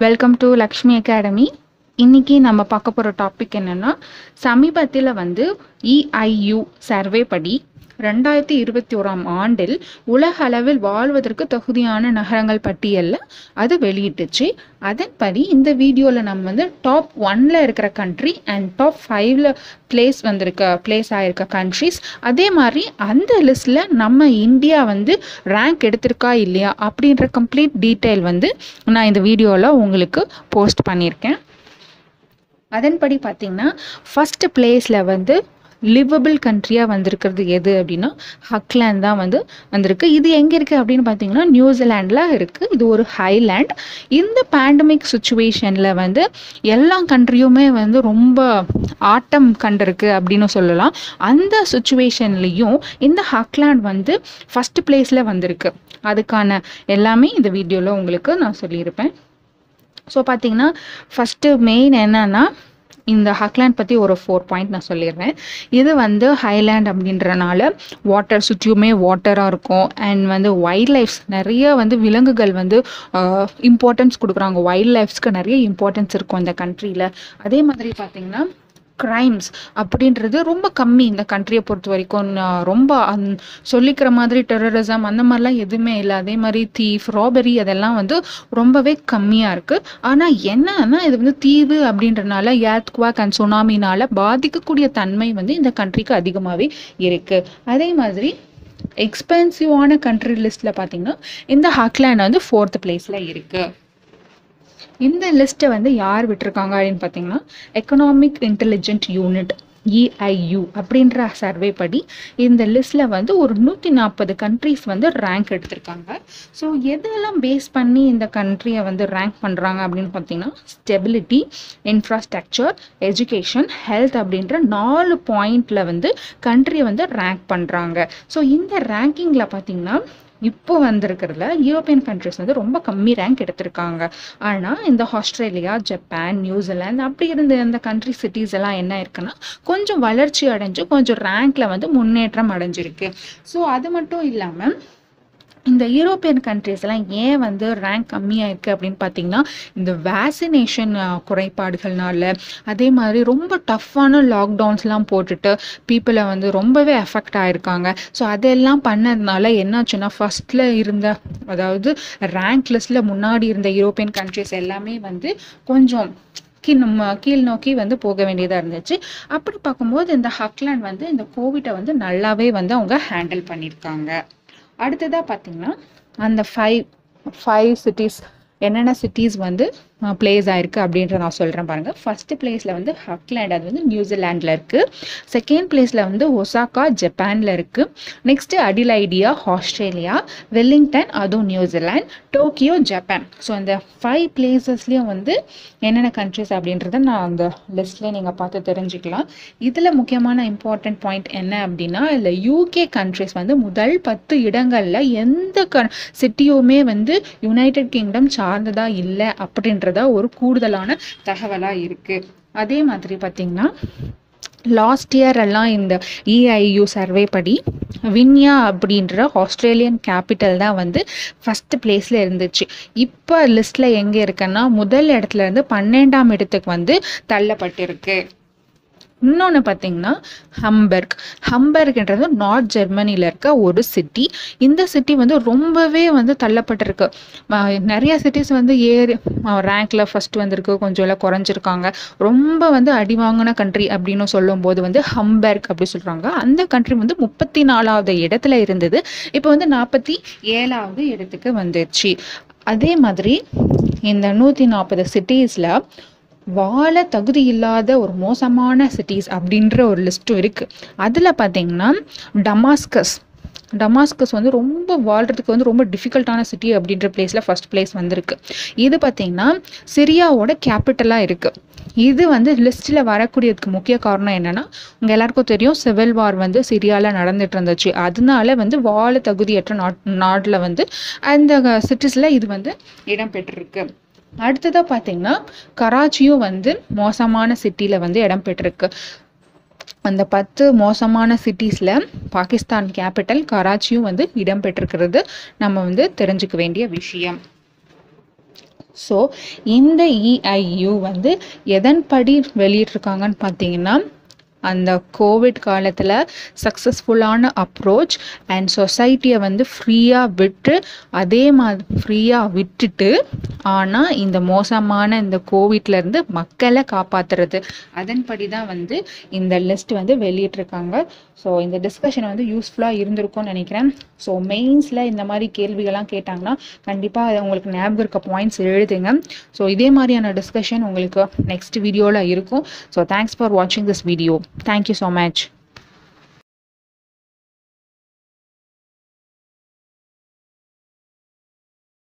Welcome to Lakshmi academy இன்னைக்கு நம்ம பார்க்க போகிற டாபிக் என்னென்னா சமீபத்தில் வந்து இஐயு சர்வே படி ரெண்டாயிரத்தி இருபத்தி ஓராம் ஆண்டில் உலக அளவில் வாழ்வதற்கு தகுதியான நகரங்கள் பட்டியலில் அது வெளியிட்டுச்சு. அதன்படி இந்த வீடியோவில் நம்ம வந்து டாப் ஒன்ல இருக்கிற கண்ட்ரி அண்ட் டாப் ஃபைவ்ல பிளேஸ் வந்திருக்க பிளேஸ் ஆகிருக்க கண்ட்ரிஸ் அதே மாதிரி அந்த லிஸ்ட்டில் நம்ம இந்தியா வந்து ரேங்க் எடுத்திருக்கா இல்லையா அப்படின்ற கம்ப்ளீட் டீட்டெயில் வந்து நான் இந்த வீடியோவில் உங்களுக்கு போஸ்ட் பண்ணியிருக்கேன். அதன்படி பார்த்தீங்கன்னா ஃபஸ்ட்டு பிளேஸில் வந்து லிவபிள் கண்ட்ரியாக வந்திருக்கிறது எது அப்படின்னா ஹக்லேண்ட் தான் வந்து வந்திருக்கு. இது எங்கே இருக்குது அப்படின்னு பார்த்தீங்கன்னா நியூசிலாண்டில் இருக்குது இது ஒரு ஹைலேண்ட் இந்த பேண்டமிக் சுச்சுவேஷனில் வந்து எல்லா கண்ட்ரியுமே வந்து ரொம்ப ஆட்டம் கண்டிருக்கு அப்படின்னு சொல்லலாம். அந்த சுச்சுவேஷன்லேயும் இந்த ஹக்லேண்ட் வந்து ஃபஸ்ட் பிளேஸில் வந்திருக்கு. அதுக்கான எல்லாமே இந்த வீடியோவில் உங்களுக்கு நான் சொல்லியிருப்பேன். ஸோ பார்த்தீங்கன்னா ஃபஸ்ட்டு மெயின் என்னன்னா இந்த ஹக்லேண்ட் பற்றி ஒரு ஃபோர் பாயிண்ட் நான் சொல்லிடுறேன். இது வந்து ஹைலேண்ட் அப்படின்றனால வாட்டர் சுற்றியுமே வாட்டராக இருக்கும். அண்ட் வந்து வைல்ட் லைஃப்ஸ் நிறைய வந்து விலங்குகள் வந்து இம்பார்ட்டன்ஸ் கொடுக்குறாங்க. வைல்ட் லைஃப்ஸ்க்கு நிறைய இம்பார்ட்டன்ஸ் இருக்கும் இந்த கண்ட்ரியில் அதே மாதிரி பார்த்திங்கன்னா க்ரைம்ஸ் அப்படின்றது ரொம்ப கம்மி இந்த கண்ட்ரியை பொறுத்த வரைக்கும். ரொம்ப அந் சொல்லிக்கிற மாதிரி டெரரிசம் அந்த மாதிரிலாம் எதுவுமே இல்லை. அதே மாதிரி தீஃப் ராபரி அதெல்லாம் வந்து ரொம்பவே கம்மியாக இருக்குது ஆனால் என்னன்னா இது வந்து தீவு அப்படின்றனால ஏர்த்குவாக் அண்ட் சுனாமினால பாதிக்கக்கூடிய தன்மை வந்து இந்த கண்ட்ரிக்கு அதிகமாகவே இருக்குது அதே மாதிரி எக்ஸ்பென்சிவான கண்ட்ரி லிஸ்ட்டில் பார்த்தீங்கன்னா இந்த ஹாக்லேண்ட் வந்து ஃபோர்த் பிளேஸில் இருக்குது இந்த லிஸ்ட்டை வந்து யார் விட்டுருக்காங்க அப்படின்னு பார்த்தீங்கன்னா எக்கனாமிக் இன்டெலிஜென்ட் யூனிட் இஐயு அப்படின்ற சர்வே படி இந்த லிஸ்ட்டில் வந்து ஒரு நூற்றி நாற்பது கண்ட்ரிஸ் வந்து ரேங்க் எடுத்திருக்காங்க. ஸோ எதெல்லாம் பேஸ் பண்ணி இந்த கண்ட்ரியை வந்து ரேங்க் பண்ணுறாங்க அப்படின்னு பார்த்தீங்கன்னா ஸ்டெபிலிட்டி இன்ஃப்ராஸ்ட்ரக்சர் எஜுகேஷன் ஹெல்த் அப்படின்ற நாலு பாயிண்டில் வந்து கண்ட்ரியை வந்து ரேங்க் பண்ணுறாங்க ஸோ இந்த ரேங்கிங்கில் பார்த்தீங்கன்னா இப்போ வந்திருக்கிறதுல யூரோப்பியன் கண்ட்ரிஸ் வந்து ரொம்ப கம்மி ரேங்க் எடுத்திருக்காங்க. ஆனால் இந்த ஆஸ்திரேலியா ஜப்பான் நியூசிலாந்து அப்படி இருந்த இந்த கண்ட்ரி சிட்டிஸ் எல்லாம் என்ன இருக்குன்னா கொஞ்சம் வளர்ச்சி அடைஞ்சு கொஞ்சம் ரேங்க்ல வந்து முன்னேற்றம் அடைஞ்சிருக்கு. ஸோ அது மட்டும் இல்லாமல் இந்த யூரோப்பியன் கண்ட்ரிஸ்லாம் ஏன் வந்து ரேங்க் கம்மியாக இருக்குது அப்படின்னு பார்த்தீங்கன்னா இந்த வேக்சினேஷன் குறைபாடுகள்னால அதே மாதிரி ரொம்ப டஃப்பான லாக்டவுன்ஸ்லாம் போட்டுட்டு பீப்புளை வந்து ரொம்பவே எஃபெக்ட் ஆகிருக்காங்க ஸோ அதெல்லாம் பண்ணதுனால என்னாச்சுன்னா ஃபஸ்ட்டில் இருந்த அதாவது ரேங்க் லிஸ்ட்டில் முன்னாடி இருந்த யூரோப்பியன் கண்ட்ரிஸ் எல்லாமே வந்து கொஞ்சம் கீழ் நம்ம கீழ் நோக்கி வந்து போக வேண்டியதாக இருந்துச்சு. அப்படி பார்க்கும்போது இந்த ஹக்லாண்ட் வந்து இந்த கோவிட்டை வந்து நல்லாவே வந்து அவங்க ஹேண்டில் பண்ணியிருக்காங்க. அடுத்ததாக பார்த்தீங்கன்னா அந்த ஃபைவ் ஃபைவ் சிட்டிஸ் என்னென்ன சிட்டிஸ் வந்து பிளேஸ் ஆயிருக்கு அப்படின்ற நான் சொல்கிறேன் பாருங்கள் ஃபஸ்ட்டு பிளேஸில் வந்து ஹக்லேண்ட் அது வந்து நியூசிலாண்டில் இருக்குது செகண்ட் பிளேஸில் வந்து ஒசாக்கா ஜப்பானில் இருக்குது நெக்ஸ்ட்டு அடிலைடியா ஆஸ்திரேலியா வெல்லிங்டன் அதுவும் New Zealand Tokyo Japan so அந்த ஃபைவ் பிளேசஸ்லேயும் வந்து என்னென்ன கண்ட்ரிஸ் அப்படின்றத நான் அந்த லிஸ்ட்லேயே நீங்கள் பார்த்து தெரிஞ்சுக்கலாம். இதில் முக்கியமான இம்பார்ட்டன்ட் பாயிண்ட் என்ன அப்படின்னா இல்லை யூகே கண்ட்ரிஸ் வந்து முதல் பத்து இடங்களில் எந்த க சிட்டியுமே வந்து யுனைடெட் கிங்டம் சார்ந்ததாக இல்லை அப்படின்றது அப்படின்றத ஒரு கூடுதலான தகவலாக இருக்குது அதே மாதிரி பார்த்திங்கன்னா லாஸ்ட் இயர் எல்லாம் இந்த இஐயு சர்வே படி வின்யா அப்படின்ற ஆஸ்திரேலியன் கேபிட்டல் தான் வந்து ஃபஸ்ட்டு பிளேஸில் இருந்துச்சு. இப்போ லிஸ்ட்டில் எங்கே இருக்குன்னா முதல் இடத்துல இருந்து பன்னெண்டாம் இடத்துக்கு வந்து தள்ளப்பட்டிருக்கு. இன்னொன்று பார்த்தீங்கன்னா ஹம்பர்க். ஹம்பர்க்ன்றது நார்த் ஜெர்மனியில் இருக்க ஒரு சிட்டி இந்த சிட்டி வந்து ரொம்பவே வந்து தள்ளப்பட்டிருக்கு. நிறைய சிட்டிஸ் வந்து ஏறி ரேங்க்ல ஃபர்ஸ்ட் வந்திருக்கு. கொஞ்சம் எல்லாம் குறைஞ்சிருக்காங்க. ரொம்ப வந்து அடி வாங்கின கண்ட்ரி அப்படின்னு சொல்லும்போது வந்து ஹம்பர்க் அப்படி சொல்கிறாங்க அந்த கண்ட்ரி வந்து முப்பத்தி நாலாவது இடத்துல இருந்தது. இப்போ வந்து நாற்பத்தி ஏழாவது இடத்துக்கு வந்துருச்சு. அதே மாதிரி இந்த நூற்றி நாற்பது சிட்டிஸில் வாழ தகுதி இல்லாத ஒரு மோசமான சிட்டிஸ் அப்படின்ற ஒரு லிஸ்ட்டும் இருக்குது அதில் பார்த்தீங்கன்னா டமாஸ்கஸ் டமாஸ்கஸ் வந்து ரொம்ப வாழ்கிறதுக்கு வந்து ரொம்ப டிஃபிகல்ட்டான சிட்டி அப்படின்ற பிளேஸில் ஃபஸ்ட் பிளேஸ் வந்திருக்கு. இது பார்த்திங்கன்னா சிரியாவோட கேபிட்டலாக இருக்குது இது வந்து லிஸ்ட்டில் வரக்கூடியதுக்கு முக்கிய காரணம் என்னென்னா உங்கள் எல்லாருக்கும் தெரியும் சிவில் வார் வந்து சிரியாவில் நடந்துட்டு இருந்துச்சு. அதனால வந்து வாழ தகுதியற்ற நாட் நாட்டில் வந்து அந்த சிட்டிஸில் இது வந்து இடம்பெற்றிருக்கு அடுத்ததாக பார்த்தீங்கன்னா கராச்சியும் வந்து மோசமான சிட்டியில் வந்து இடம் பெற்றிருக்கு. அந்த பத்து மோசமான சிட்டிஸில் பாகிஸ்தான் கேபிட்டல் கராச்சியும் வந்து இடம் பெற்றிருக்கிறது. நம்ம வந்து தெரிஞ்சுக்க வேண்டிய விஷயம். ஸோ இந்த இஐயு வந்து எதன்படி வெளியிட்டிருக்காங்கன்னு பார்த்தீங்கன்னா அந்த கோவிட் காலத்தில் சக்ஸஸ்ஃபுல்லான அப்ரோச் அண்ட் சொசைட்டியை வந்து ஃப்ரீயாக விட்டு அதே மாதிரி ஃப்ரீயாக விட்டுட்டு ஆனால் இந்த மோசமான இந்த கோவிட்லேருந்து மக்களை காப்பாற்றுறது அதன்படி தான் வந்து இந்த லிஸ்ட் வந்து வெளியிட்டிருக்காங்க. ஸோ இந்த டிஸ்கஷன் வந்து யூஸ்ஃபுல்லாக இருந்திருக்கும்னு நினைக்கிறேன். ஸோ மெயின்ஸில் இந்த மாதிரி கேள்விகள்லாம் கேட்டாங்கன்னா கண்டிப்பாக உங்களுக்கு ஞாபகம் இருக்க பாயிண்ட்ஸ் எழுதுங்க. ஸோ இதே மாதிரியான டிஸ்கஷன் உங்களுக்கு நெக்ஸ்ட் வீடியோவில் இருக்கும். ஸோ தேங்க்ஸ் ஃபார் வாட்சிங் this video thank you so much.